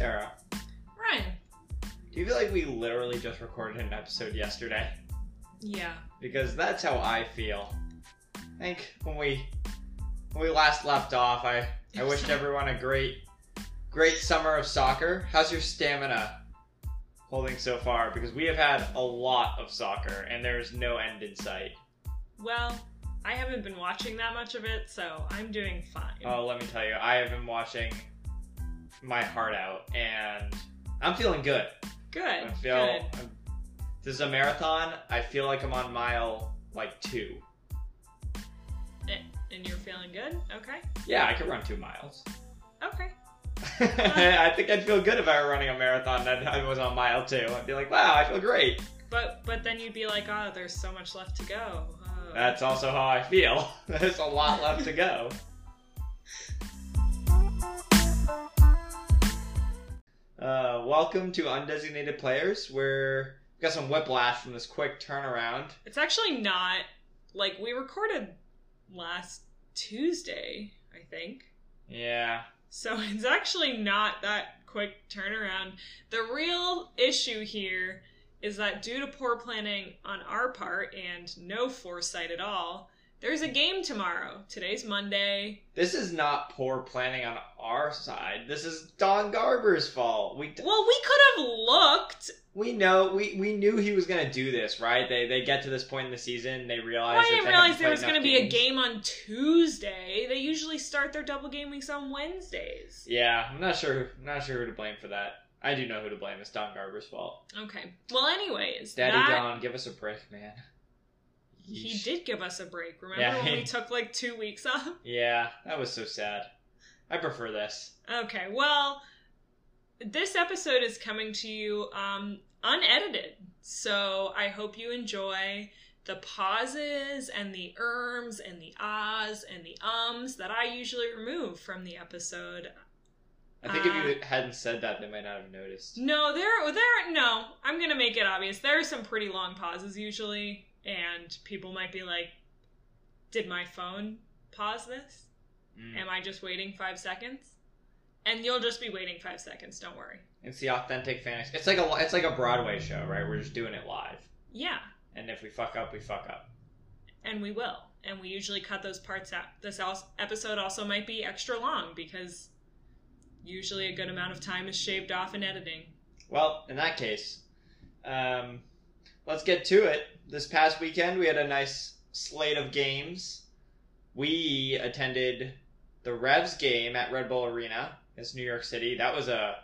Sarah, Ryan. do you feel like we literally just recorded an episode yesterday? Yeah. Because that's how I feel. I think when we when we last left off, I I wished everyone a great great summer of soccer. How's your stamina holding so far? Because we have had a lot of soccer and there's no end in sight. Well, I haven't been watching that much of it, so I'm doing fine. Oh, let me tell you, I have been watching my heart out and I'm feeling good. good. I feel good. I'm- this is a marathon. I feel like I'm on mile like two. And you're feeling good? Okay. Yeah, I could run two miles. Okay. I think I'd feel good if I were running a marathon and I was on mile two. I'd be like, wow, I feel great. But but then you'd be like, oh, there's so much left to go. Oh. That's also how I feel. There's a lot left to go. Uh, welcome to Undesignated Players. We're we got some whiplash from this quick turnaround. It's actually not like we recorded last Tuesday, I think. Yeah. So it's actually not that quick turnaround. The real issue here is that due to poor planning on our part and no foresight at all, there's a game tomorrow. Today's Monday. This is not poor planning on our side. This is Don Garber's fault. We Well, we could have looked. we know we, we knew he was gonna do this, right? They they get to this point in the season, they realize. I didn't they realize there was going to enough be a game on Tuesday. They usually start their double game weeks on Wednesdays. Yeah, I'm not sure. I'm not sure who to blame for that. I do know who to blame. It's Don Garber's fault. Okay. Well, anyways, Daddy that, Don, give us a break, man. He did give us a break. Remember Yeah. when we took like two weeks off? Yeah, that was so sad. I prefer this. Okay, well, this episode is coming to you um, unedited, so I hope you enjoy the pauses and the erms and the ahs and the ums that I usually remove from the episode. I think Uh, if you hadn't said that, they might not have noticed. No, there, there, no. I'm gonna make it obvious. There are some pretty long pauses usually, and people might be like, "Did my phone pause this? Mm. Am I just waiting five seconds?" And you'll just be waiting five seconds. Don't worry. It's the authentic fan. It's like a it's like a Broadway show, right? We're just doing it live, Yeah, and if we fuck up, we fuck up. and we will. And we usually cut those parts out. This episode also might be extra long because usually a good amount of time is shaved off in editing. Well, in that case, um, let's get to it. This past weekend, we had a nice slate of games. We attended the Revs game at Red Bull Arena. It's New York City. That was a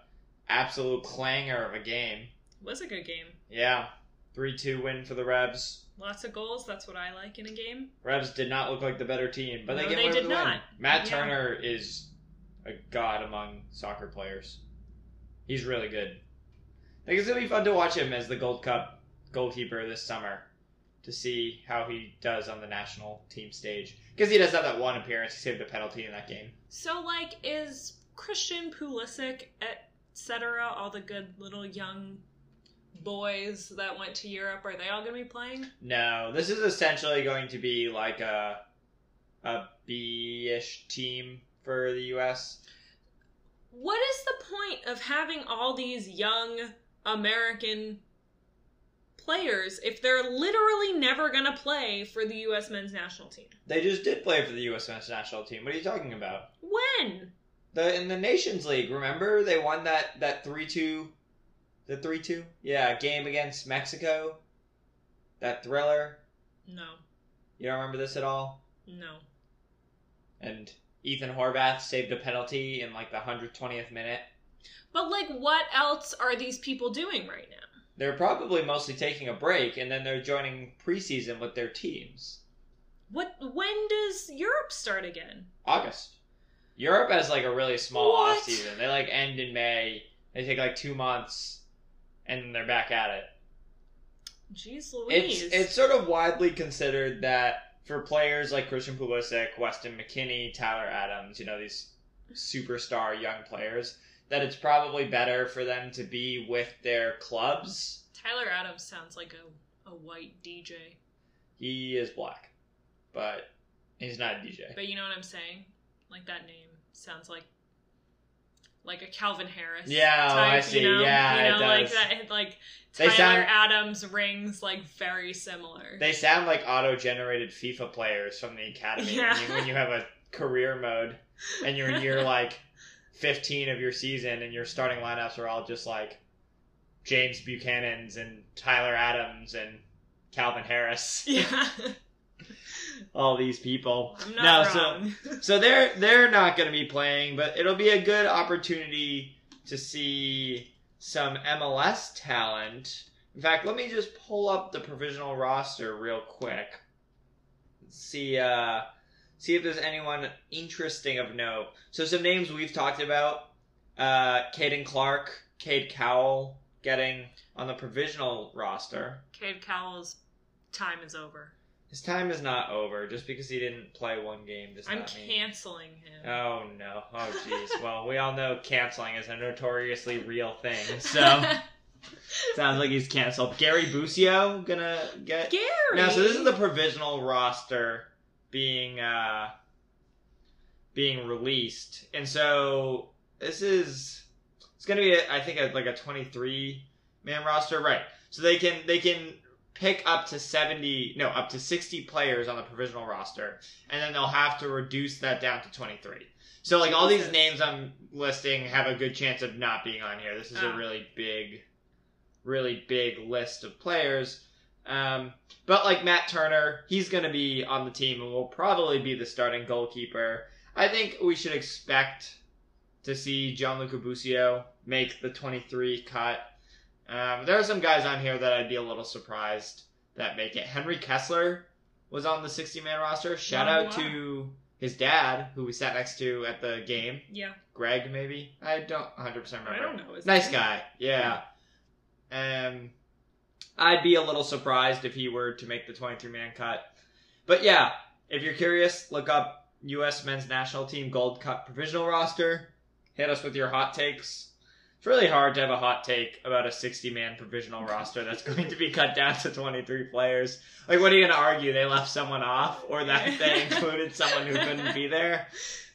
absolute clanger of a game. It was a good game. Yeah, three two win for the Revs. Lots of goals. That's what I like in a game. Revs did not look like the better team, but No, they, they did the win. not. Matt Yeah. Turner is a god among soccer players. He's really good. I think it's gonna be fun to watch him as the Gold Cup goalkeeper this summer to see how he does on the national team stage because he does have that one appearance. He saved a penalty in that game. So, like, is Christian Pulisic, etc., all the good little young boys that went to Europe, are they all going to be playing? No, this is essentially going to be like a a B-ish team for the U.S. What is the point of having all these young American players if they're literally never going to play for the U.S. men's national team? They just did play for the U.S. men's national team. What are you talking about? When? The in the Nations League, remember they won that that three two, the three two, yeah, game against Mexico. That thriller. No. You don't remember this at all? No. And Ethan Horvath saved a penalty in like the hundred twentieth minute. But, like, what else are these people doing right now? They're probably mostly taking a break, and then they're joining preseason with their teams. What? When does Europe start again? August. Europe has like a really small What? off season. They like end in May. They take like two months, and then they're back at it. Jeez Louise. It's it's sort of widely considered that for players like Christian Pulisic, Weston McKennie, Tyler Adams, you know these superstar young players, that it's probably better for them to be with their clubs. Tyler Adams sounds like a, a white DJ. He is black, but he's not a DJ. But you know what I'm saying? Like that name sounds like like a Calvin Harris. Yeah, oh, I see. You know? Yeah, you it know, like that. Like Tyler sound- Adams rings like very similar. They sound like auto-generated FIFA players from the academy Yeah. when, you, when you have a career mode and you're in year like 15 of your season and your starting lineups are all just like James Buchanan's and Tyler Adams and Calvin Harris. yeah, All these people. No, not so- wrong. So they're they're not going to be playing, but it'll be a good opportunity to see some MLS talent. In fact, let me just pull up the provisional roster real quick. See uh see if there's anyone interesting of note. So some names we've talked about: uh, Caden Clark, Cade Cowell, getting on the provisional roster. Cade Cowell's time is over. His time is not over just because he didn't play one game. Does I'm not mean canceling him. Oh no! Oh jeez. well, we all know canceling is a notoriously real thing. So sounds like he's canceled. Gary Busio gonna get Gary. now. So this is the provisional roster being uh being released, and so this is it's gonna be a, I think a, like a 23 man roster, right? So they can they can pick up to 70 no up to 60 players on the provisional roster and then they'll have to reduce that down to 23 so like all these names i'm listing have a good chance of not being on here. This is a Ah. really big really big list of players um, but like matt turner he's going to be on the team and will probably be the starting goalkeeper i think we should expect to see Gianluca Busio make the 23 cut um, there are some guys on here that I'd be a little surprised that make it. Henry Kessler was on the 60 man roster. Shout out to his dad, who we sat next to at the game. Yeah, Greg, maybe? I don't 100% remember. I don't know. Nice name. guy. Yeah. Um, I'd be a little surprised if he were to make the 23 man cut. But yeah, if you're curious, look up U.S. men's national team Gold Cup provisional roster. Hit us with your hot takes. It's really hard to have a hot take about a 60 man provisional roster that's going to be cut down to 23 players. Like, what are you going to argue? They left someone off or that they included someone who couldn't be there?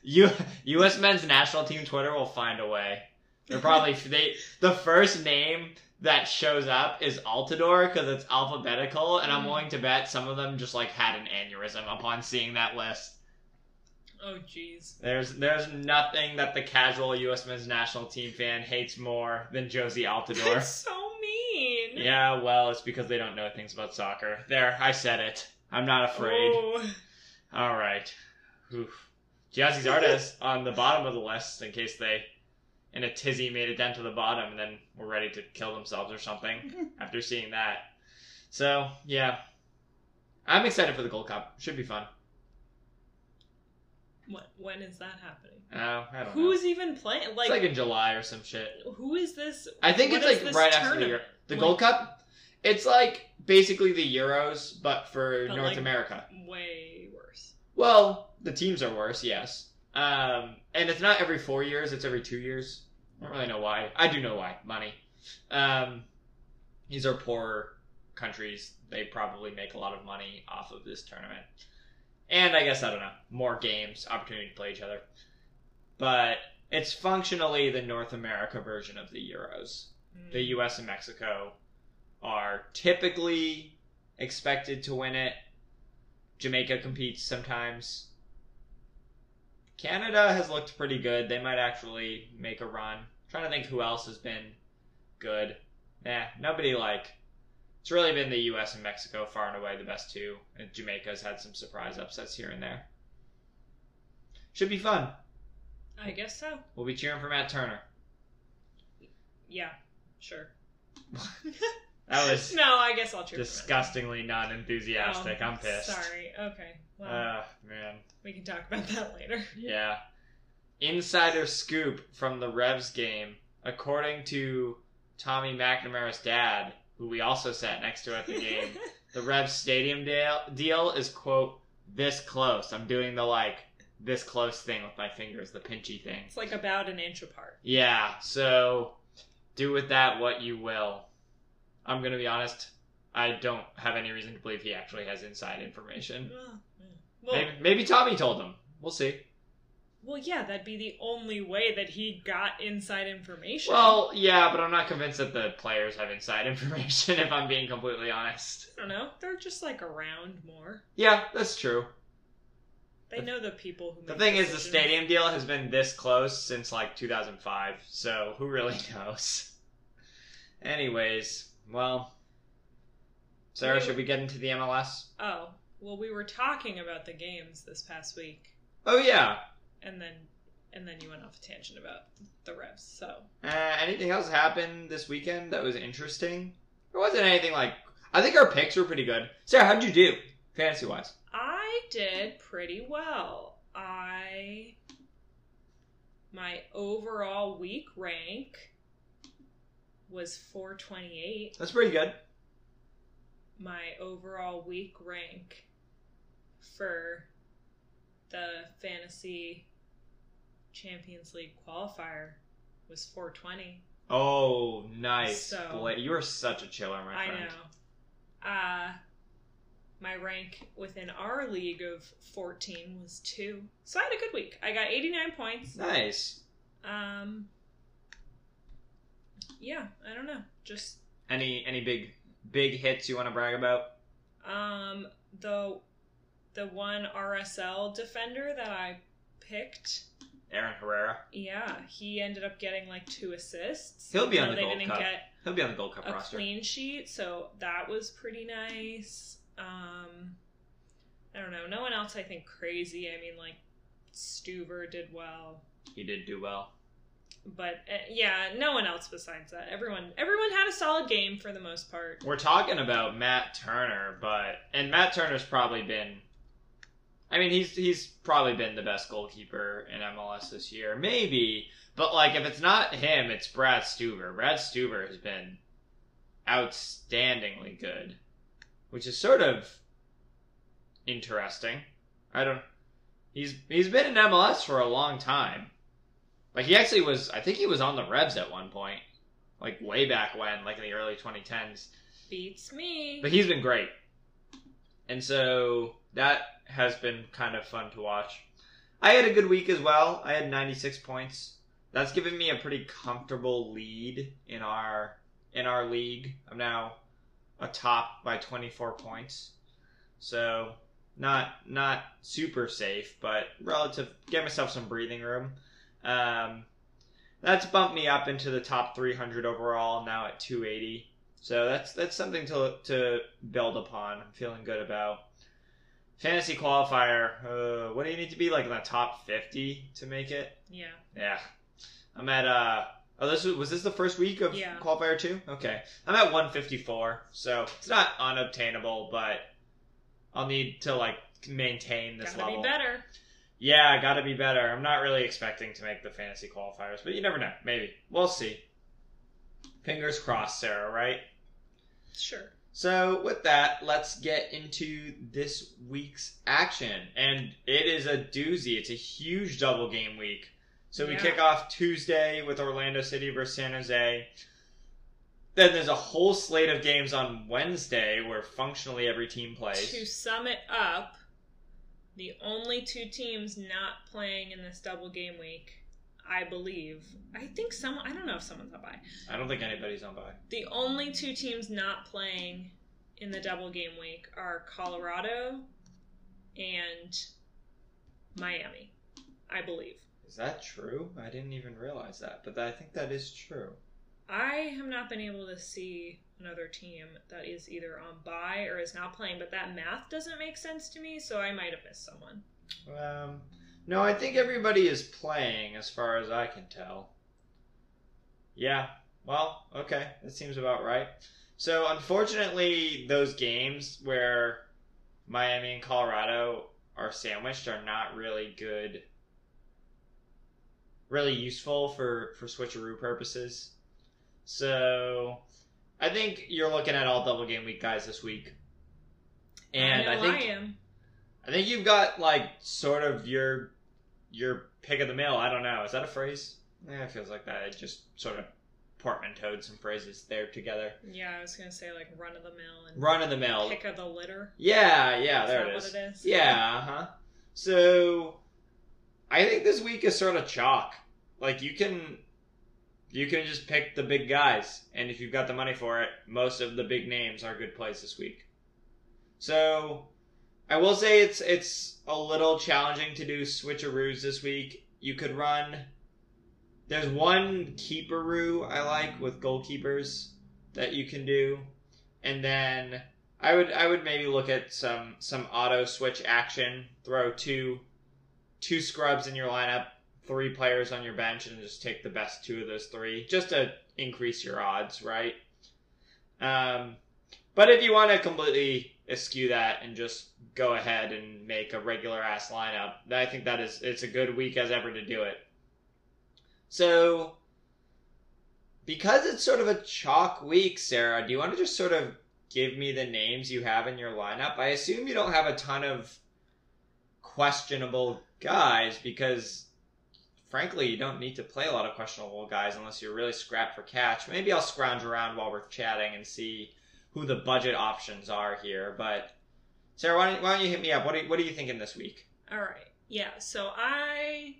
U- U.S. men's national team Twitter will find a way. They're probably they the first name that shows up is Altidore because it's alphabetical, and I'm Mm. willing to bet some of them just like had an aneurysm upon seeing that list. Oh, jeez. There's there's nothing that the casual U.S. men's national team fan hates more than Jozy Altidore. That's so mean. yeah, well, it's because they don't know things about soccer. There, I said it. I'm not afraid. Oh. All right. Oof. Jazzy Zardes on the bottom of the list in case they, in a tizzy, made it down to the bottom and then were ready to kill themselves or something after seeing that. So, yeah. I'm excited for the Gold Cup. Should be fun. What? When is that happening? Oh, I don't know. Who's even playing? It's Like, like in July or some shit. who is this? I think what it's like this right after the tournament? Euro. The Like, Gold Cup, it's like basically the Euros, but for But, North like, America. Way worse. Well, the teams are worse, yes. Um, and it's not every four years; it's every two years. I don't really know why. I do know why. Money. Um, these are poorer countries. They probably make a lot of money off of this tournament. And I guess I don't know more games, opportunity to play each other. But it's functionally the North America version of the Euros the U.S. and Mexico are typically expected to win it. Jamaica competes sometimes. Canada has looked pretty good. They might actually make a run. trying to think who else has been good. Nah, nobody like. It's really been the U.S. and Mexico far and away the best two. And Jamaica's had some surprise upsets here and there. Should be fun. I guess so. We'll be cheering for Matt Turner. Yeah, sure. That was no, I guess I'll cheer. disgustingly non-enthusiastic. Oh, I'm pissed. Sorry. Okay. Well, Ah, man. we can talk about that later. Yeah. Insider scoop from the Revs game. According to Tommy McNamara's dad, who we also sat next to at the game, the Revs stadium deal, deal is, quote, this close. I'm doing the, like, this close thing with my fingers, the pinchy thing. it's like about an inch apart. Yeah, so do with that what you will. I'm gonna be honest, I don't have any reason to believe he actually has inside information. Well, yeah. well Maybe, maybe Tommy told him. We'll see. Well, yeah, that'd be the only way that he got inside information. Well, yeah, but I'm not convinced that the players have inside information. If I'm being completely honest. I don't know. They're just like around more. Yeah, that's true. They The- know the people who. The make thing is, the decisions. stadium deal has been this close since like 2005, so who really knows? Anyways, well, Sarah, We- should we get into the MLS? Oh well, we were talking about the games this past week, Oh yeah. and then and then you went off a tangent about the Revs. So Uh, anything else happened this weekend that was interesting? There wasn't anything like. I think our picks were pretty good. Sarah, how'd you do, fantasy wise? I did pretty well. I my overall week rank was 428. That's pretty good. My overall week rank for the fantasy Champions League qualifier was 420. Oh, nice. So- you are such a chiller, my friend. I know. Uh my rank within our league of 14 was 2. So I had a good week. I got 89 points. Nice. Um Yeah, I don't know. Just Any any big big hits you want to brag about? um the the one RSL defender that I picked, Aaron Herrera. yeah, he ended up getting like two assists. He'll be on the they Gold didn't Cup get He'll be on the Gold Cup a roster. clean sheet, so that was pretty nice. Um, I don't know. No one else, I think, crazy. I mean, like Stuver did well, He did do well. But uh, yeah, no one else besides that. Everyone, everyone had a solid game for the most part. We're talking about Matt Turner, but and Matt Turner's probably been. I mean, he's he's probably been the best goalkeeper in MLS this year, maybe. But like, if it's not him, it's Brad Stuver. Brad Stuver has been outstandingly good, which is sort of interesting. I don't. He's he's been in MLS for a long time. Like he actually was. I think he was on the Revs at one point, like way back when, like in the early 2010s. Beats me. But he's been great. And so that has been kind of fun to watch. I had a good week as well. I had 96 points. That's given me a pretty comfortable lead in our in our league. I'm now atop by 24 points. So not not super safe, but relative get myself some breathing room. Um, that's bumped me up into the top 300 overall now at 280. So that's that's something to to build upon. I'm feeling good about. Fantasy qualifier. Uh, what do you need to be like in the top 50 to make it? yeah, Yeah, I'm at uh. Oh, this was, was this the first week of Yeah. qualifier two? Okay, I'm at 154, so it's not unobtainable, but I'll need to like maintain this gotta level. be better. Yeah, I gotta be better. I'm not really expecting to make the fantasy qualifiers, but you never know. Maybe. We'll see. Fingers crossed, Sarah, right? Sure. So, with that, let's get into this week's action. And it is a doozy. It's a huge double game week. So, we Yeah. kick off Tuesday with Orlando City versus San Jose. Then there's a whole slate of games on Wednesday where functionally every team plays. To sum it up, the only two teams not playing in this double game week, I believe. I think some. I don't know if someone's on by. I don't think anybody's on by. The only two teams not playing in the double game week are Colorado and Miami, I believe. Is that true? I didn't even realize that, but I think that is true. I have not been able to see another team that is either on bye or is not playing, but that math doesn't make sense to me, so I might have missed someone. Um, no, I think everybody is playing as far as I can tell. Yeah, well, okay, that seems about right. So, unfortunately, those games where Miami and Colorado are sandwiched are not really good, really useful for, for switcheroo purposes. So, I think you're looking at all double game week guys this week. And I I, think I am. I think you've got like sort of your your pick of the mill. I don't know. Is that a phrase? Yeah, it feels like that. It just sort of portmanteaued some phrases there together. Yeah, I was gonna say like run of the mill and Run of the mill. pick of the litter. Yeah, yeah, Is there it what is. it is? Yeah, uh huh. So I think this week is sort of chalk. Like you can you can just pick the big guys, and if you've got the money for it, most of the big names are good plays this week. So I will say it's it's a little challenging to do switcheroos this week. You could run. There's one keeperoo I like with goalkeepers that you can do, and then I would I would maybe look at some some auto switch action. Throw two two scrubs in your lineup, three players on your bench, and just take the best two of those three, just to increase your odds, right? Um, but if you want to completely eschew that and just go ahead and make a regular ass lineup, I think that is it's a good week as ever to do it. So because it's sort of a chalk week, Sarah, do you want to just sort of give me the names you have in your lineup? I assume you don't have a ton of questionable guys because frankly you don't need to play a lot of questionable guys unless you're really scrapped for catch. Maybe I'll scrounge around while we're chatting and see who the budget options are here. But Sarah, why don't, why don't you hit me up? What are, what are you thinking this week? All right. Yeah. So I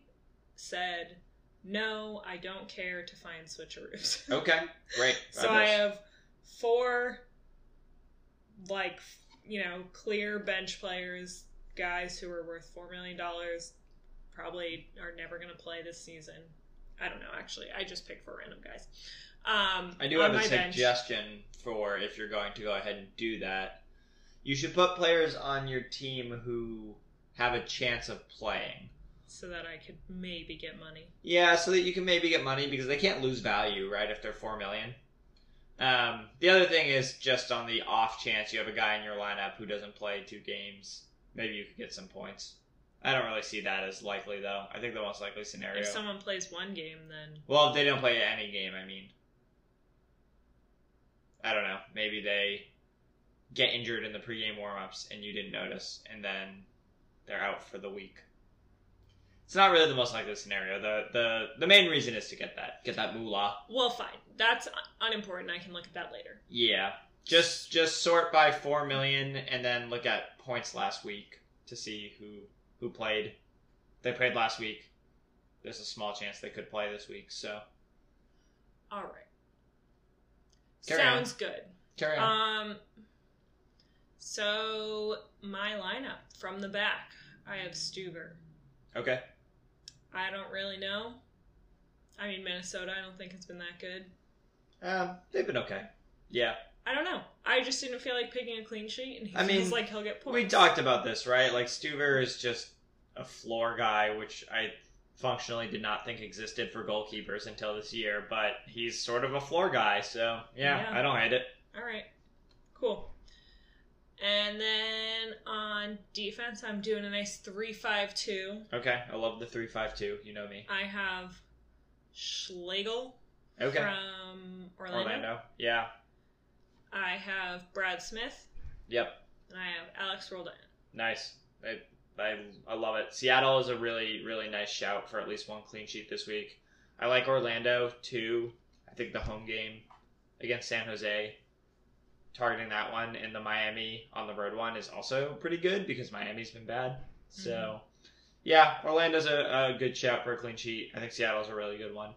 said no. I don't care to find switcheroos. Okay, great. so I have four, like you know, clear bench players, guys who are worth four million dollars, probably are never going to play this season. I don't know. Actually, I just picked four random guys. Um, I do have a my bench- suggestion for if you're going to go ahead and do that. You should put players on your team who have a chance of playing. so that I could maybe get money. Yeah, so that you can maybe get money because they can't lose value, right? If they're four million. Um, the other thing is just on the off chance you have a guy in your lineup who doesn't play two games, maybe you could get some points. I don't really see that as likely though. I think the most likely scenario. If someone plays one game, then Well, if they don't play any game, I mean. I don't know. Maybe they get injured in the pregame warmups and you didn't notice, and then they're out for the week. It's not really the most likely scenario. The the the main reason is to get that get that moolah. well, fine. That's unimportant. I can look at that later. Yeah. Just just sort by four million and then look at points last week to see who who played. They played last week. There's a small chance they could play this week, so All right. Carry on. Sounds good. carry on. Um. So my lineup from the back, I have Stuver. okay. I don't really know. I mean, Minnesota. I don't think it's been that good. Um, they've been okay. Yeah, I don't know. I just didn't feel like picking a clean sheet, and he I feels mean, like he'll get points. we talked about this, right? Like Stuver is just a floor guy, which I functionally did not think existed for goalkeepers until this year. But he's sort of a floor guy, so yeah, Yeah. I don't hate it. All right, cool. And then on defense, I'm doing a nice three-five-two. Okay, I love the three five two. You know me. I have Schlegel Okay, from Orlando. Orlando. Yeah. I have Brad Smith, Yep. and I have Alex Roldan. Nice. I I love it. Seattle is a really really nice shout for at least one clean sheet this week. I like Orlando too. I think the home game against San Jose, targeting that one, and the Miami on the road one is also pretty good because Miami's been bad. So, mm-hmm. yeah, Orlando's a, a good shout for a clean sheet. I think Seattle's a really good one.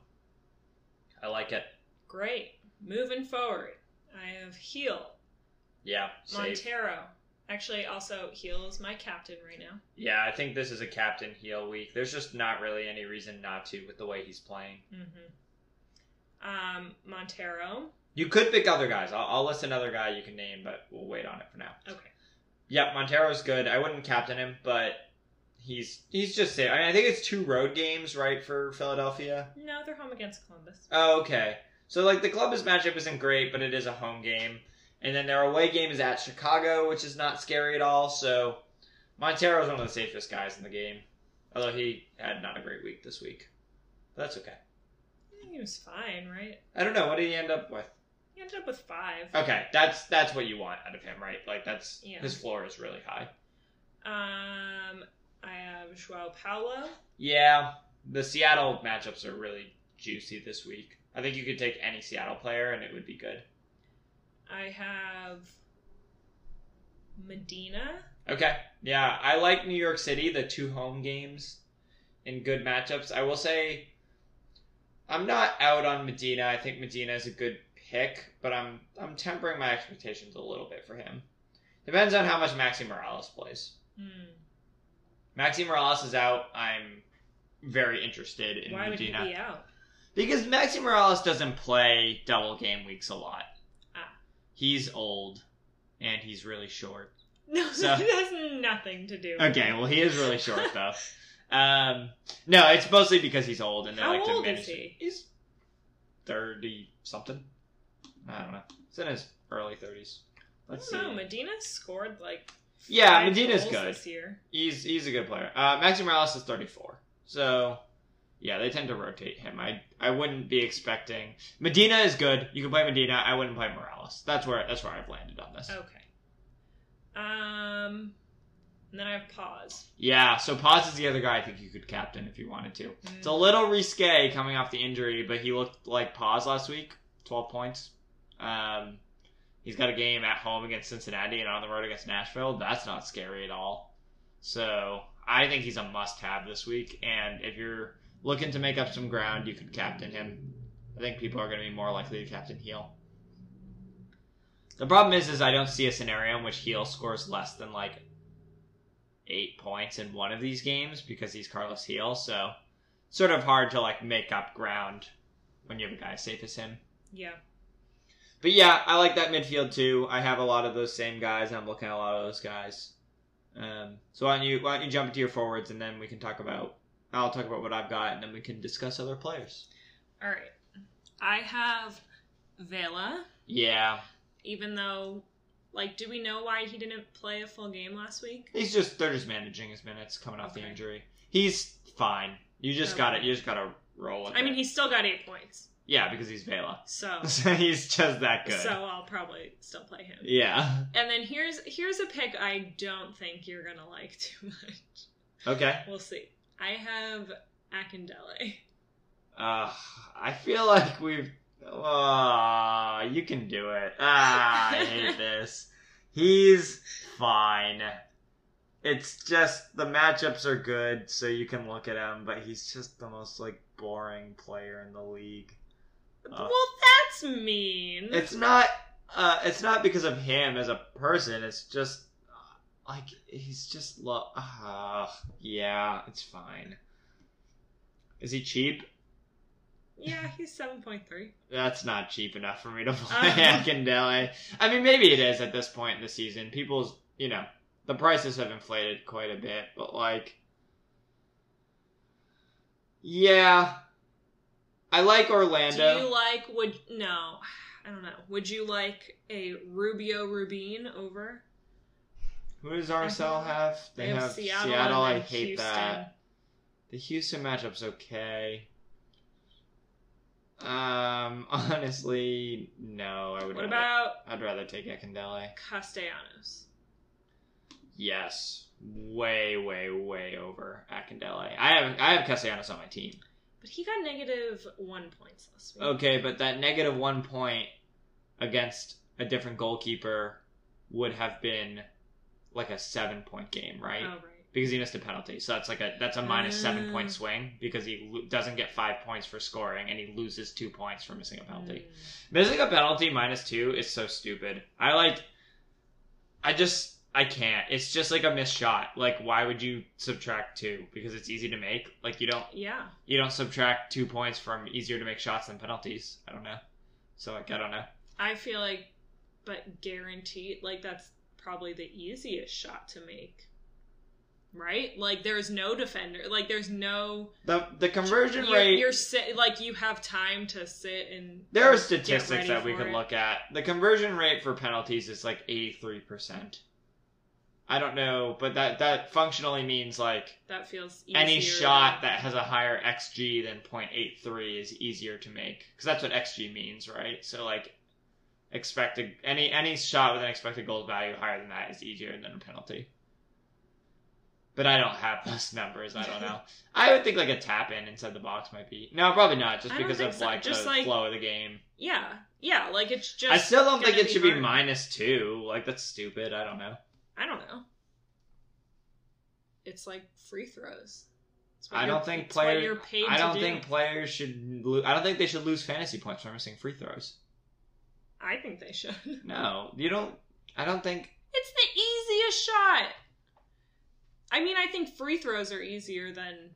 I like it. Great. Moving forward, I have Gil, Yeah, safe. Montero. Actually, also Gil is my captain right now. Yeah, I think this is a captain Gil week. There's just not really any reason not to with the way he's playing. Mm-hmm. Um, Montero. You could pick other guys. I'll, I'll list another guy you can name, but we'll wait on it for now. Okay. Yep, Montero's good. I wouldn't captain him, but he's he's just there. I, mean, I think it's two road games, right, for Philadelphia. No, they're home against Columbus. Oh, okay. So like the Columbus matchup isn't great, but it is a home game, and then their away game is at Chicago, which is not scary at all. So Montero is one of the safest guys in the game, although he had not a great week this week. But that's okay. I think he was fine, right? I don't know what did he end up with. He ended up with five. Okay, that's that's what you want out of him, right? Like that's Yeah. his floor is really high. Um, I have Joao Paulo. Yeah, the Seattle matchups are really juicy this week. I think you could take any Seattle player and it would be good. I have Medina. Okay, yeah, I like New York City. The two home games in good matchups. I will say I'm not out on Medina. I think Medina is a good pick, but I'm I'm tempering my expectations a little bit for him. Depends on how much Maxi Morales plays. Hmm. Maxi Morales is out. I'm very interested in Why would he Medina be out? because Maxi Morales doesn't play double game weeks a lot. He's old and he's really short. No, So- that has nothing to do. with Okay, well he is really short though. Um, no, it's mostly because he's old and they How like to old manage. is he? He's thirty something. I don't know. He's in his early thirties. I Let's don't see. know. Medina scored like Yeah, five Medina's good. this year. He's he's a good player. Uh, Maxi Morales is thirty four. So yeah, they tend to rotate him. I I wouldn't be expecting Medina is good. You can play Medina. I wouldn't play Morales. That's where that's where I've landed on this. Okay. Um, and then I have pause. Yeah, so Pause is the other guy I think you could captain if you wanted to. It's a little risque coming off the injury, but he looked like Pause last week. 12 points. Um, he's got a game at home against Cincinnati and on the road against Nashville. That's not scary at all. So I think he's a must have this week. And if you're looking to make up some ground, you could captain him. I think people are going to be more likely to captain Gil. The problem is, is I don't see a scenario in which Gil scores less than like eight points in one of these games because he's Carlos Gil. So it's sort of hard to like make up ground when you have a guy as safe as him. Yeah. But yeah, I like that midfield too. I have a lot of those same guys. and I'm looking at a lot of those guys. Um, so why don't you why don't you jump into your forwards and then we can talk about I'll talk about what I've got and then we can discuss other players. All right. I have Vela, Yeah, even though, like, do we know why he didn't play a full game last week? he's just they're just managing his minutes coming off the injury. He's fine. You just got it. You just got to roll I it. mean, he still got eight points, yeah, because he's Vela. so So he's just that good. so I'll probably still play him. Yeah. And then here's here's a pick I don't think you're gonna like too much. Okay. We'll see. I have Akindele. Uh, I feel like we've. Uh, you can do it. Ah, I hate this. He's fine. It's just the matchups are good, so you can look at him, but he's just the most like boring player in the league. Uh, well, that's mean. It's not. Uh, it's not because of him as a person. It's just like he's just lo- uh, yeah, it's fine. Is he cheap? yeah, he's seven point three. That's not cheap enough for me to play Uh. Akindele. I mean, maybe it is at this point in the season. People's, you know, the prices have inflated quite a bit, but like, yeah, I like Orlando. Do you like? Would no? I don't know. Would you like a Rubio Rubin over? Who does RSL have? They, have, Seattle. and I hate Houston. that. The Houston matchup's okay. Um, honestly, no. I would. What rather, about I'd rather take Akindele. Castellanos? Yes, way, way, way over Akindele. I have I have Castellanos on my team. But he got negative one points last week. Okay, but that negative one point against a different goalkeeper would have been like a seven point game, right? Oh, right. Because he missed a penalty, so that's like a that's a minus seven Ah. point swing because he lo- doesn't get five points for scoring and he loses two points for missing a penalty. Mm. Missing a penalty minus two is so stupid. I like. I just I can't. It's just like a missed shot. Like why would you subtract two? Because it's easy to make. Like you don't Yeah. you don't subtract two points from easier to make shots than penalties. I don't know. So like I don't know. I feel like, but guaranteed, like that's probably the easiest shot to make. Right? Like there's no defender. Like there's no The the conversion you're, rate. You're sit like you have time to sit and there are statistics that we could it. look at. The conversion rate for penalties is like eighty three percent. I don't know, but that that functionally means like That feels easier any shot that has a higher xg than 0.83 is easier to make because that's what xg means right so like expected any any shot with an expected goal value higher than that is easier than a penalty but i don't have those numbers i don't know i would think like a tap in inside the box might be no probably not just I don't because think of so. like Just the like- flow of the game Yeah, yeah. Like it's just. i still don't think gonna it should be hard. minus two like that's stupid i don't know I don't know. It's like free throws. It's what I you're- don't think it's what players. you're paid I to don't do. think players should. Lo- I don't think they should lose fantasy points for missing free throws. I think they should. No, you don't. I don't think. It's the easiest shot. I mean, I think free throws are easier than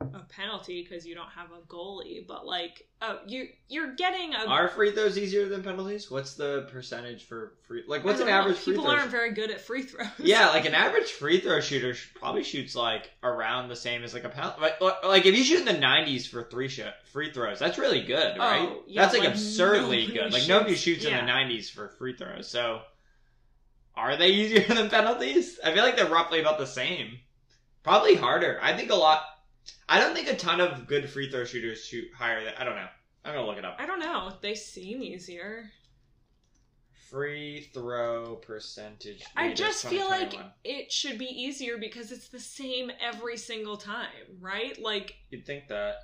a penalty because you don't have a goalie. But like, oh, you you're getting a. Are free throws easier than penalties? What's the percentage for free? Like, what's an know. average free People throw? aren't very good at free throws. Yeah, like an average free throw shooter probably shoots like around the same as like a penalty. Like, like if you shoot in the nineties for three sh- free throws, that's really good, oh, right? Oh, yeah, that's like, like absurdly good. Like shoots- nobody shoots in the nineties for free throws. So, are they easier than penalties? I feel like they're roughly about the same. Probably harder. I think a lot. I don't think a ton of good free throw shooters shoot higher than. I don't know. I'm gonna look it up. I don't know. They seem easier. Free throw percentage. I just feel like it should be easier because it's the same every single time, right? Like, You'd think that.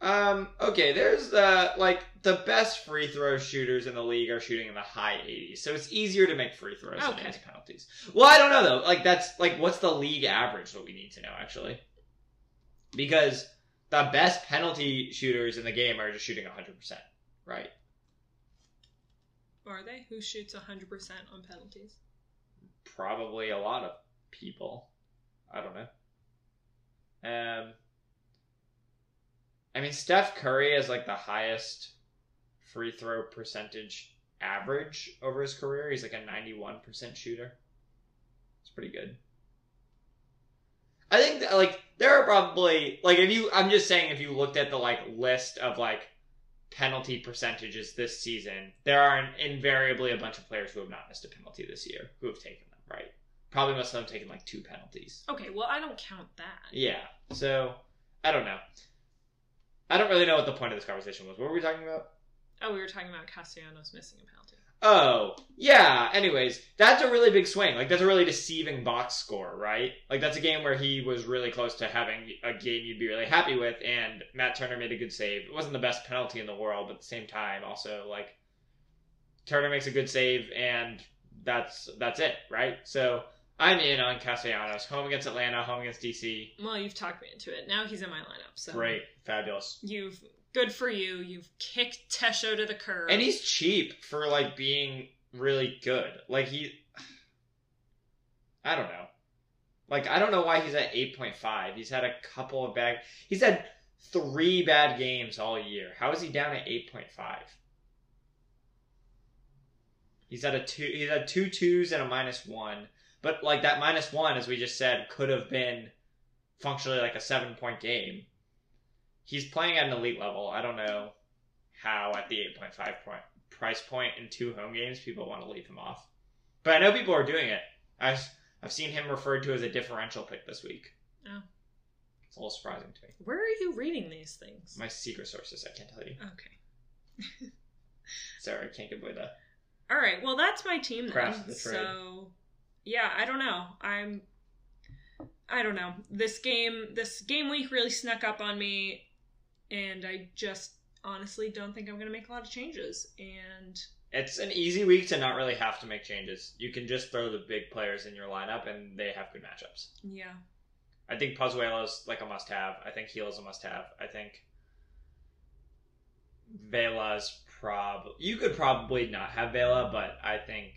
Um. Okay. There's uh like the best free throw shooters in the league are shooting in the high 80s, so it's easier to make free throws than Okay. is penalties. Well, I don't know though. Like that's like what's the league average? What we need to know actually, because the best penalty shooters in the game are just shooting 100, percent right? are they? Who shoots 100% on penalties? Probably a lot of people. I don't know. Um. I mean, Steph Curry has like the highest free throw percentage average over his career. He's like a 91% shooter. It's pretty good. I think that, like there are probably like if you I'm just saying if you looked at the like list of like penalty percentages this season, there are invariably a bunch of players who have not missed a penalty this year who have taken them, right? Probably most of them taken like two penalties. Okay, well, I don't count that. Yeah. So I don't know. I don't really know what the point of this conversation was. What were we talking about? Oh, we were talking about Castellanos missing a penalty. Oh, yeah. Anyways, that's a really big swing. Like that's a really deceiving box score, right? Like that's a game where he was really close to having a game you'd be really happy with, and Matt Turner made a good save. It wasn't the best penalty in the world, but at the same time, also like Turner makes a good save, and that's that's it, right? So I'm in on Castellanos, home against Atlanta, home against DC. Well, you've talked me into it. Now he's in my lineup, so Great, fabulous. You've good for you. You've kicked Tesho to the curb. And he's cheap for like being really good. Like he I don't know. Like I don't know why he's at 8.5. He's had a couple of bad He's had 3 bad games all year. How is he down at 8.5? He's had a two he's had two twos and a minus 1. But like that minus 1 as we just said could have been functionally like a 7 point game. He's playing at an elite level. I don't know how at the 8.5 point price point in two home games people want to leave him off. But I know people are doing it. I've I've seen him referred to as a differential pick this week. Oh. It's a little surprising to me. Where are you reading these things? My secret sources, I can't tell you. Okay. Sorry, I can't give away that. All right. Well, that's my team then. Craft the trade. So, yeah, I don't know. I'm. I don't know. This game, this game week really snuck up on me, and I just honestly don't think I'm going to make a lot of changes. And It's an easy week to not really have to make changes. You can just throw the big players in your lineup, and they have good matchups. yeah, I think Pozuelo's like a must-have. I think Gil's a must-have. I think Vela's probably. You could probably not have Vela, but I think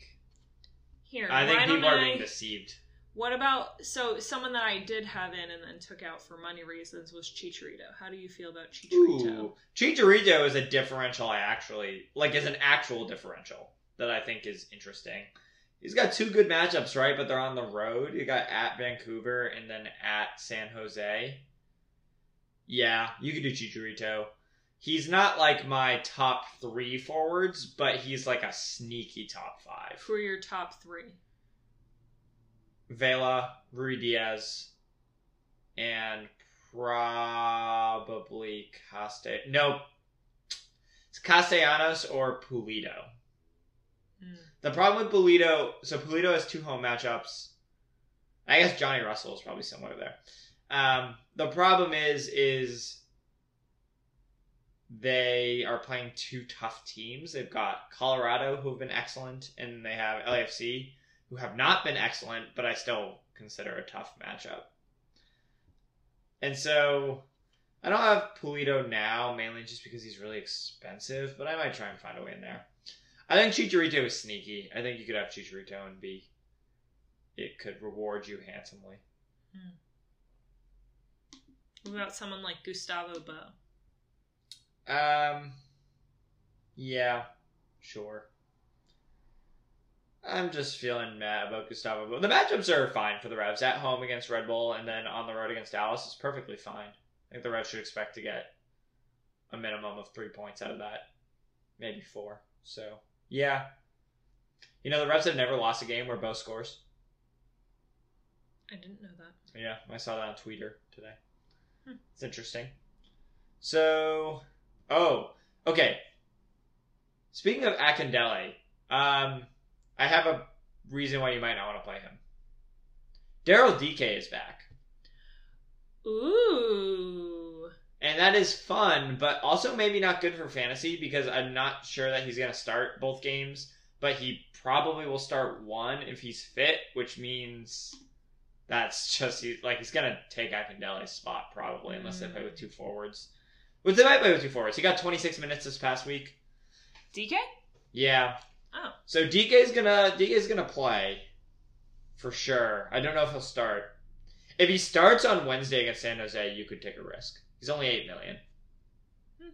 here. I think people are being deceived. What about so someone that I did have in and then took out for money reasons was Chicharito. How do you feel about Chicharito? Ooh, Chicharito is a differential. I actually like is an actual differential that I think is interesting. He's got two good matchups, right? But they're on the road. You got at Vancouver and then at San Jose. Yeah, you could do Chicharito. He's not like my top three forwards, but he's like a sneaky top five. Who are your top three? Vela, Ruidíaz, and probably Caste. No, it's Castellanos or Pulido. Hmm. The problem with Pulido, so Pulido has two home matchups. I guess Johnny Russell is probably somewhere there. Um, the problem is, is they are playing two tough teams. They've got Colorado, who have been excellent, and they have LAFC, who have not been excellent, but I still consider a tough matchup. And so I don't have Pulido now, mainly just because he's really expensive, but I might try and find a way in there. I think Chicharito is sneaky. I think you could have Chicharito and be it could reward you handsomely. What about someone like Gustavo Bou? Um yeah, sure. I'm just feeling mad about Gustavo. Bou. The matchups are fine for the Revs at home against Red Bull and then on the road against Dallas is perfectly fine. I think the Revs should expect to get a minimum of three points out of that, maybe four. So yeah, you know the Revs have never lost a game where Bou scores. I didn't know that. Yeah, I saw that on Twitter today. Hmm. It's interesting. So, oh, okay. Speaking of Akindele, um, I have a reason why you might not want to play him. Daryl Dike is back. Ooh. And that is fun, but also maybe not good for fantasy because I'm not sure that he's going to start both games, but he probably will start one if he's fit, which means that's just he, like he's going to take Akindele's spot probably unless they play with two forwards. Which they might play with two forwards. He got 26 minutes this past week. Dike? Yeah. Oh. So Dike's gonna Dike's gonna play for sure. I don't know if he'll start. If he starts on Wednesday against San Jose, you could take a risk. He's only eight million. Hmm.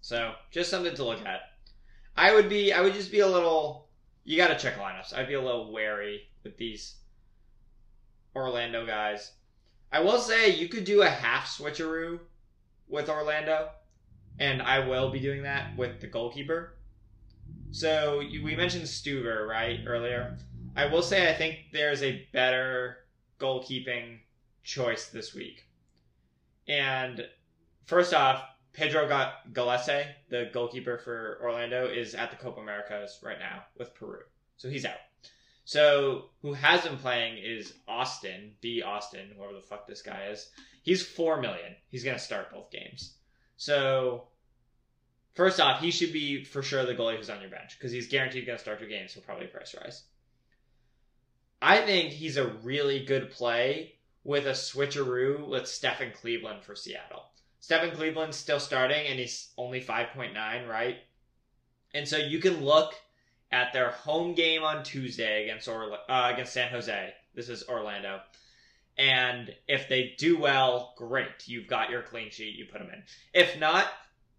So just something to look at. I would be I would just be a little you gotta check lineups. I'd be a little wary with these Orlando guys. I will say you could do a half switcheroo with Orlando, and I will be doing that with the goalkeeper. So you, we mentioned Stuver right earlier. I will say I think there's a better goalkeeping choice this week. And first off, Pedro got Gallese, the goalkeeper for Orlando, is at the Copa Americas right now with Peru. So he's out. So who has been playing is Austin, B Austin, whoever the fuck this guy is. He's four million. He's gonna start both games. So first off, he should be for sure the goalie who's on your bench because he's guaranteed gonna start your games. So probably price rise. I think he's a really good play with a switcheroo with Stephen Cleveland for Seattle. Stephen Cleveland's still starting and he's only 5.9, right? And so you can look at their home game on Tuesday against Orla- uh, against San Jose. This is Orlando. And if they do well, great. You've got your clean sheet. You put them in. If not,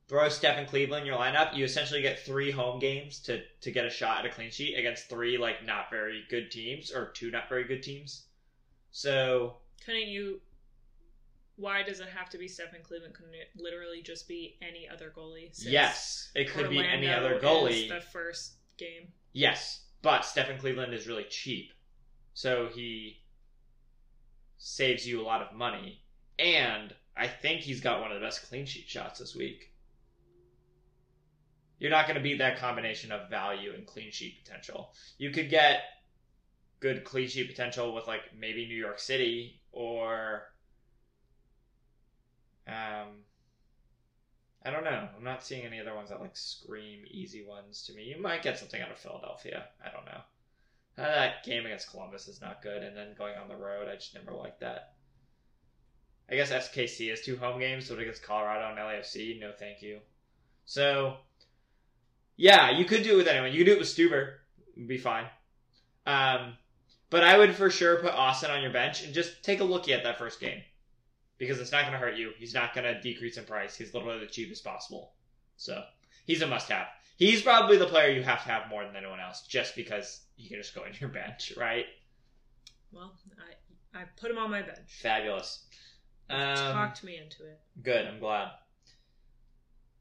throw Stephen Cleveland in your lineup. You essentially get three home games to to get a shot at a clean sheet against three like not very good teams or two not very good teams. So Couldn't you? Why does it have to be Stephen Cleveland? Couldn't it literally just be any other goalie? yes, it could be any other goalie. the first game. Yes, but Stephen Cleveland is really cheap. So he saves you a lot of money. And I think he's got one of the best clean sheet shots this week. You're not going to beat that combination of value and clean sheet potential. You could get good clean sheet potential with like maybe New York City or um I don't know. I'm not seeing any other ones that like scream easy ones to me. You might get something out of Philadelphia. I don't know. Uh, that game against Columbus is not good, and then going on the road, I just never liked that. I guess SKC has two home games, but against Colorado and LAFC, no thank you. So, yeah, you could do it with anyone. You could do it with Stuver. It'd be fine. Um, but I would for sure put Austin on your bench and just take a looky at that first game because it's not going to hurt you. He's not going to decrease in price. He's literally the cheapest possible. So he's a must-have. He's probably the player you have to have more than anyone else, just because you can just go in your bench, right? Well, I I put him on my bench. Fabulous. Um, Talked me into it. Good. I'm glad.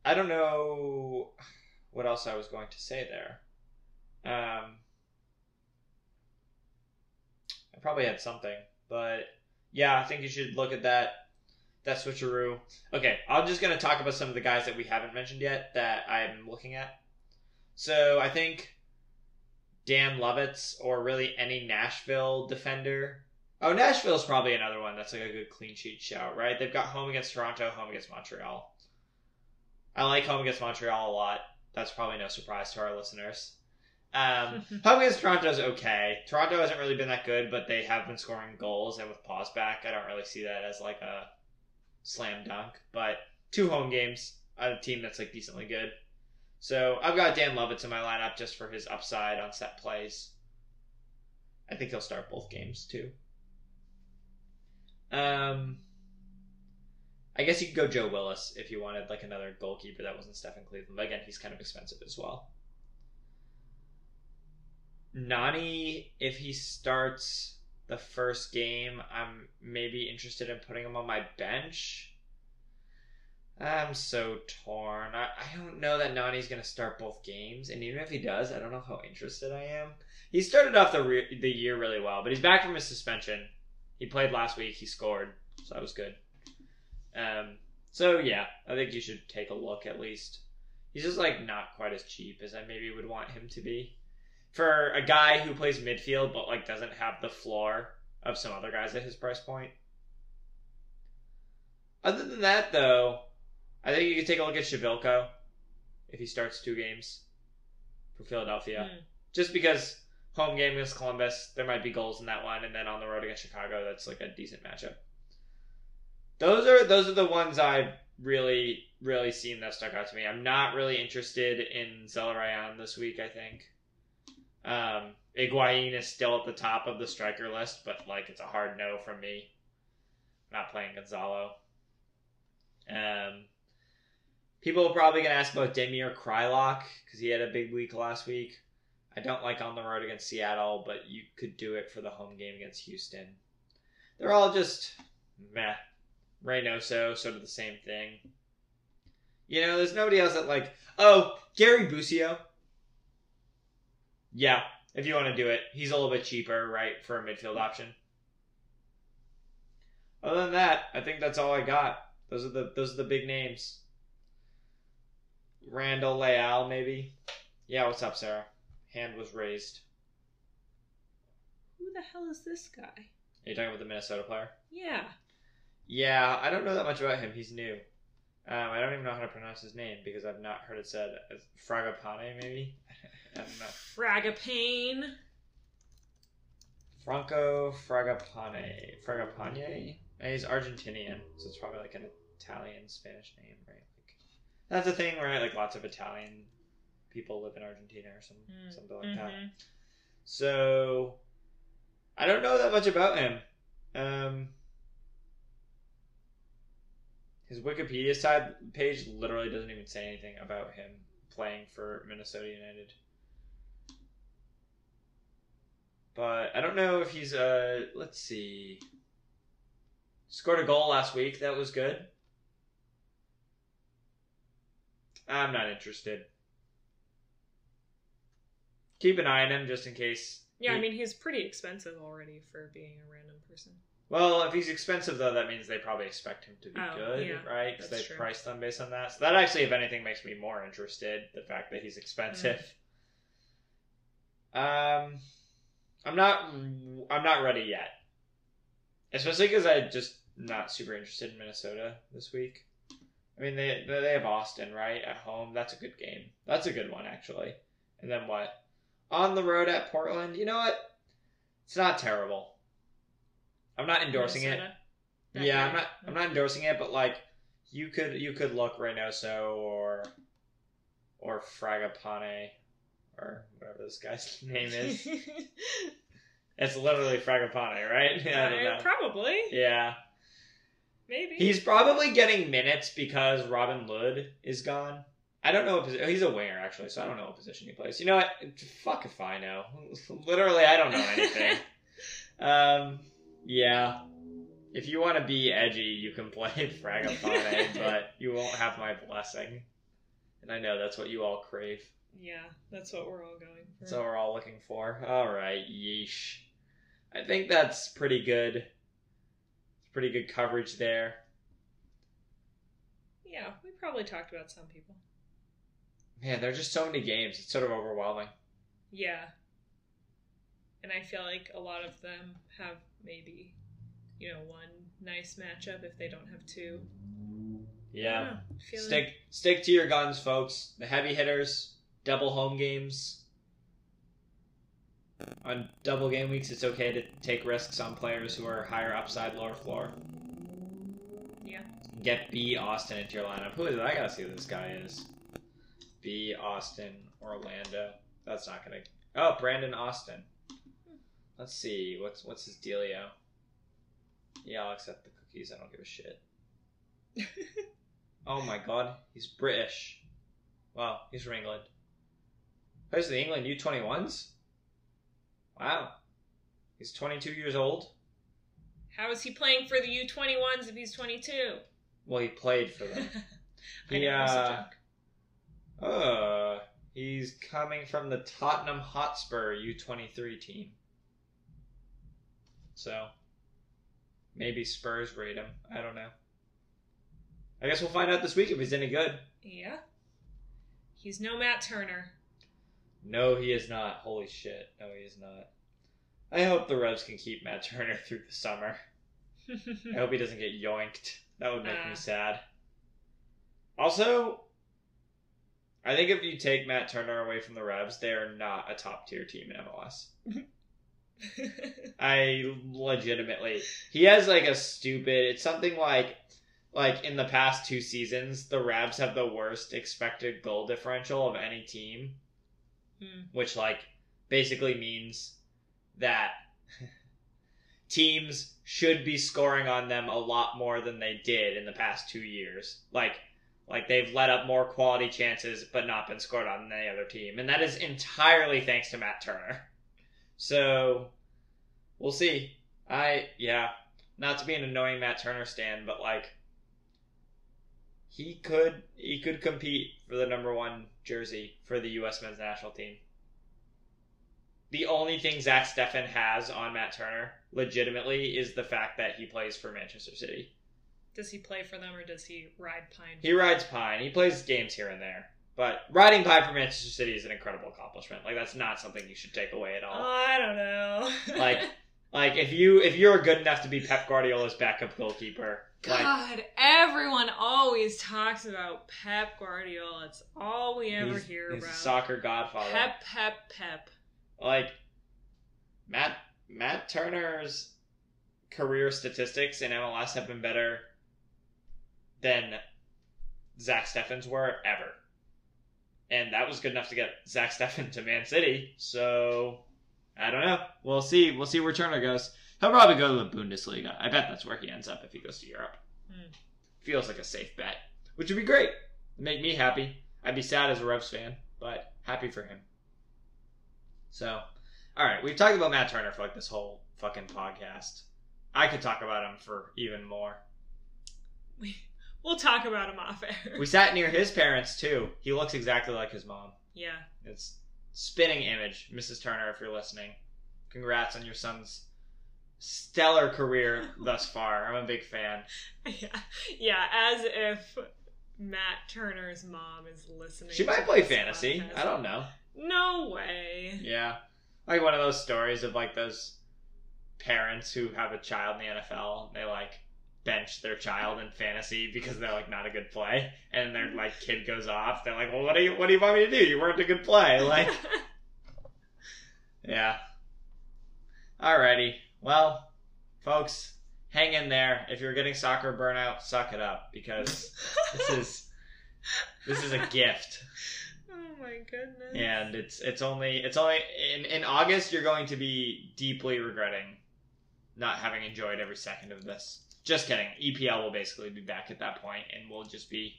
I don't know what else I was going to say there. Um, I probably had something, but yeah, I think you should look at that that switcheroo. Okay, I'm just gonna talk about some of the guys that we haven't mentioned yet that I'm looking at. So I think Dan Lovitz or really any Nashville defender. Oh, Nashville's probably another one that's like a good clean sheet shout, right? They've got home against Toronto, home against Montreal. I like home against Montreal a lot. That's probably no surprise to our listeners. Um, home against Toronto's okay. Toronto hasn't really been that good, but they have been scoring goals, and with pause back, I don't really see that as like a slam dunk. But two home games, on a team that's like decently good. So I've got Dan Lovitz in my lineup just for his upside on set plays. I think he'll start both games too. Um, I guess you could go Joe Willis if you wanted like another goalkeeper that wasn't Stephen Cleveland. But again, he's kind of expensive as well. Nani, if he starts the first game, I'm maybe interested in putting him on my bench. I'm so torn. I, I don't know that Nani's going to start both games, and even if he does, I don't know how interested I am. He started off the re- the year really well, but he's back from his suspension. He played last week. He scored, so that was good. Um, so yeah, I think you should take a look at least. He's just like not quite as cheap as I maybe would want him to be for a guy who plays midfield but like doesn't have the floor of some other guys at his price point. Other than that, though, I think you could take a look at Przybylko if he starts two games for Philadelphia, Mm. just because home game against Columbus, there might be goals in that one, and then on the road against Chicago, that's like a decent matchup. Those are those are the ones I've really really seen that stuck out to me. I'm not really interested in Zelarayan this week. I think um, Higuaín is still at the top of the striker list, but like it's a hard no from me. not playing Gonzalo. Um, people are probably gonna ask about Damir Kreilach because he had a big week last week. I don't like on the road against Seattle, but you could do it for the home game against Houston. They're all just meh. Reynoso, sort of the same thing. You know, there's nobody else that like. Oh, Gary Busio. Yeah, if you want to do it, he's a little bit cheaper, right, for a midfield option. Other than that, I think that's all I got. Those are the those are the big names. Randall Leal, maybe. Yeah, what's up, Sarah? Hand was raised. Who the hell is this guy? Are you talking about the Minnesota player? Yeah. Yeah, I don't know that much about him. He's new. Um, I don't even know how to pronounce his name because I've not heard it said Fragapane, maybe. I don't know. Fragapane. Franco Fragapane. Fragapane? He's Argentinian, so it's probably like an Italian Spanish name, right? Like, that's a thing, right? Like lots of Italian people live in Argentina or some, Mm, something like that. mhm. So I don't know that much about him. Um, his Wikipedia side page literally doesn't even say anything about him playing for Minnesota United. But I don't know if he's uh let's see. Scored a goal last week, that was good. I'm not interested. Keep an eye on him just in case Yeah, I mean he's pretty expensive already for being a random person. Well, if he's expensive though, that means they probably expect him to be Oh, good, yeah, right? Because they true. price them based on that. So that actually, if anything, makes me more interested. The fact that he's expensive. Mm. Um, I'm not. I'm not ready yet. Especially because I just not super interested in Minnesota this week. I mean, they they have Austin right at home. That's a good game. That's a good one actually. And then what? On the road at Portland. You know what? It's not terrible. I'm not endorsing it. Minnesota. That Yeah. I'm not. I'm not endorsing it, but like, you could you could look Reynoso or or Fragapane or whatever this guy's name is. it's literally Fragapane, right? Yeah, I don't know. probably. Yeah, Maybe. he's probably getting minutes because Robin Lod is gone. I don't know what position. He's a winger actually, so I don't know what position he plays. You know what? Fuck if I know. Literally, I don't know anything. um, yeah. If you want to be edgy, you can play Fragapane, but you won't have my blessing. And I know that's what you all crave. Yeah, that's what we're all going for. That's what we're all looking for. All right, yeesh. I think that's pretty good. Pretty good coverage there. yeah, we probably talked about some people. Man, there are just so many games. It's sort of overwhelming. Yeah. And I feel like a lot of them have maybe, you know, one nice matchup if they don't have two. Yeah. Feeling... Stick stick to your guns, folks. The heavy hitters, double home games. on double game weeks, it's okay to take risks on players who are higher upside, lower floor. Yeah. Get B Austin into your lineup. Who is it? I gotta see who this guy is. B Austin Orlando. That's not gonna. Oh, Brandon Austin. Let's see. What's what's his dealio? Yeah, I'll accept the cookies. I don't give a shit. Oh my god, he's British. Wow, he's from England. For the England U21s? Wow. He's 22 years old. How is he playing for the U21s if he's 22? Well, he played for them. I He, know, it was a uh, uh, he's coming from the Tottenham Hotspur U23 team. So, maybe Spurs rate him. I don't know. I guess we'll find out this week if he's any good. Yeah. He's no Matt Turner. No, he is not. Holy shit. No, he is not. I hope the Revs can keep Matt Turner through the summer. I hope he doesn't get yoinked. That would make Uh. me sad. Also, I think if you take Matt Turner away from the Revs, they are not a top tier team in MLS. I legitimately. He has like a stupid. It's something like. Like in the past two seasons, the Revs have the worst expected goal differential of any team Hmm. which like basically means that teams should be scoring on them a lot more than they did in the past two years. Like like they've let up more quality chances but not been scored on than the other team. And that is entirely thanks to Matt Turner. So we'll see. I yeah. Not to be an annoying Matt Turner stand, but like he could he could compete for the number one jersey for the U.S. men's national team. The only thing Zach Steffen has on Matt Turner, legitimately, is the fact that he plays for Manchester City. does he play for them or does he ride Pine? He rides Pine. He plays games here and there, but riding Pine for Manchester City is an incredible accomplishment. Like that's not something you should take away at all. Oh, I don't know. Like, like if you if you're good enough to be Pep Guardiola's backup goalkeeper, like God, everyone always talks about Pep Guardiola. It's all we ever hear about. soccer godfather. Pep, Pep, Pep. like Matt Matt Turner's career statistics in MLS have been better than Zach Steffen's were ever. And that was good enough to get Zach Steffen to Man City. So I don't know. We'll see. We'll see where Turner goes. He'll probably go to the Bundesliga. I bet that's where he ends up if he goes to Europe. Hmm. Feels like a safe bet, which would be great. It'd make me happy. I'd be sad as a Revs fan, but happy for him. So, all right, we've talked about Matt Turner for like this whole fucking podcast. I could talk about him for even more. We, we'll talk about him off air. We sat near his parents too. He looks exactly like his mom. yeah. It's spinning image, Mrs. Turner, if you're listening. Congrats on your son's stellar career thus far. I'm a big fan. Yeah. Yeah, as if Matt Turner's mom is listening. She might play fantasy. podcast. I don't know. No way. Yeah. Like one of those stories of like those parents who have a child in the NFL. They like bench their child in fantasy because they're like not a good play, and their like kid goes off. They're like, "Well, what do you what do you want me to do? You weren't a good play." Like, yeah. Alrighty. Well, folks, hang in there. If you're getting soccer burnout, suck it up because this is this is a gift oh my goodness. and it's it's only it's only in in August you're going to be deeply regretting not having enjoyed every second of this. Just kidding. EPL will basically be back at that point, and we'll just be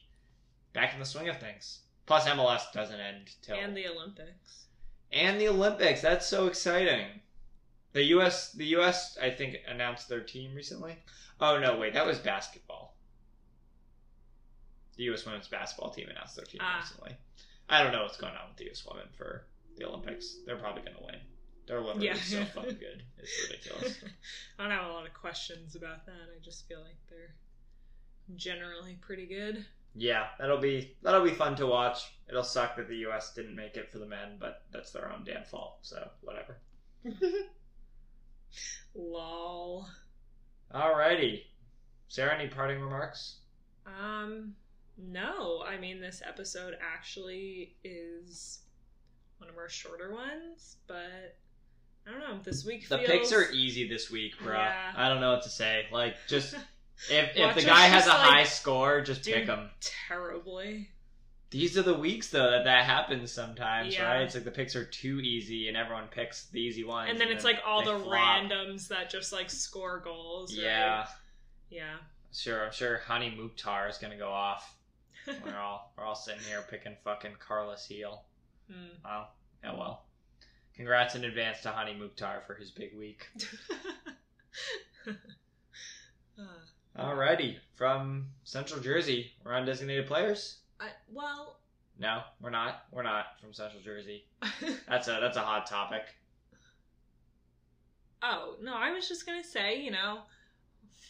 back in the swing of things. Plus, MLS doesn't end till And the Olympics. and the Olympics. That's so exciting. The U.S. The U.S. I think announced their team recently. Oh no, wait, that was basketball. The U.S. women's basketball team announced their team Ah. recently. I don't know what's going on with the U.S. women for the Olympics. They're probably going to win. They're literally Yeah. so fucking good. It's ridiculous. I don't have a lot of questions about that. I just feel like they're generally pretty good. yeah, that'll be that'll be fun to watch. It'll suck that the U.S. didn't make it for the men, but that's their own damn fault. So whatever. Lol. Alrighty. Sarah, any parting remarks? Um, no. I mean, this episode actually is one of our shorter ones, but I don't know. This week The feels... picks are easy this week, bro. Yeah. I don't know what to say. Like, just if if the guy has a like, high score, just pick him. terribly. These are the weeks though that that happens sometimes, Yeah. right? It's like the picks are too easy, and everyone picks the easy ones, And then it's like all the flop. randoms that just like score goals. right? Yeah, Yeah. sure. I'm sure Hany Mukhtar is gonna go off. we're all we're all sitting here picking fucking Carlos Gil. Hmm. Wow. Yeah, well. Congrats in advance to Hany Mukhtar for his big week. Uh, Alrighty, from Central Jersey, we're on designated players. I, well, No, we're not. We're not from Central Jersey. That's a that's a hot topic. oh no, I was just gonna say, you know,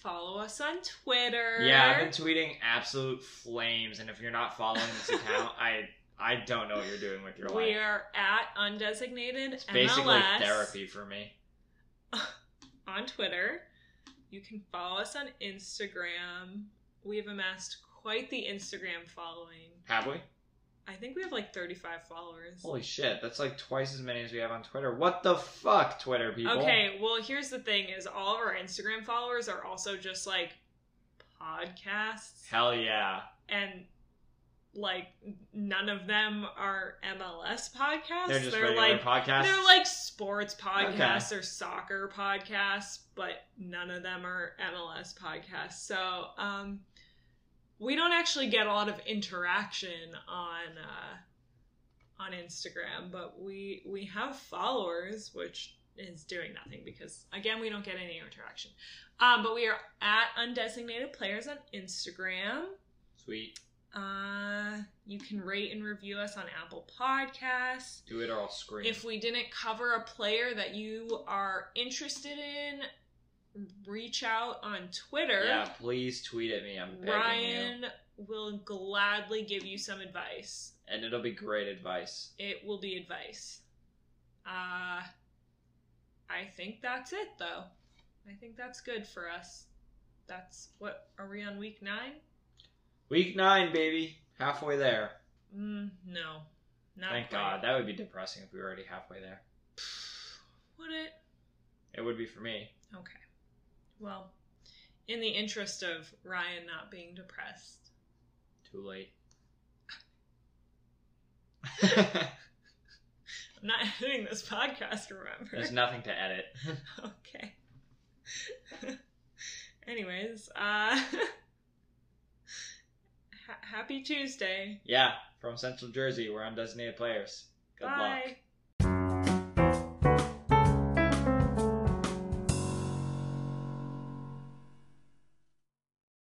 follow us on Twitter. Yeah, I've been tweeting absolute flames, and if you're not following this account, I I don't know what you're doing with your life. we are at undesignated It's basically MLS therapy for me. on Twitter. You can follow us on Instagram. We have amassed quite the Instagram following. Have we? I think we have like 35 followers. Holy shit, that's like twice as many as we have on Twitter. What the fuck, Twitter people? Okay, well, here's the thing: is all of our Instagram followers are also just like podcasts, Hell yeah. and like none of them are MLS podcasts. They're just they're regular like podcasts. they're like sports podcasts or soccer podcasts, but none of them are MLS podcasts. So, um, we don't actually get a lot of interaction on uh, on Instagram, but we we have followers, which is doing nothing because again we don't get any interaction. Um, but we are at undesignated players on Instagram. Sweet. Uh, you can rate and review us on Apple Podcasts. Do it or I'll scream. If we didn't cover a player that you are interested in, reach out on Twitter. yeah, please tweet at me. I'm begging you. Ryan will gladly give you some advice. And it'll be great advice. It will be advice. Uh, I think that's it, though. I think that's good for us. That's what are we on week nine? Week nine, baby. Halfway there. Mm, no, not Thank quite. God. That would be depressing if we were already halfway there. Would it? It would be for me. Okay. Well, in the interest of Ryan not being depressed, Too late. I'm not editing this podcast, remember? There's nothing to edit. okay. Anyways, uh happy Tuesday. yeah, from Central Jersey, we're undesignated players. Good luck. Bye.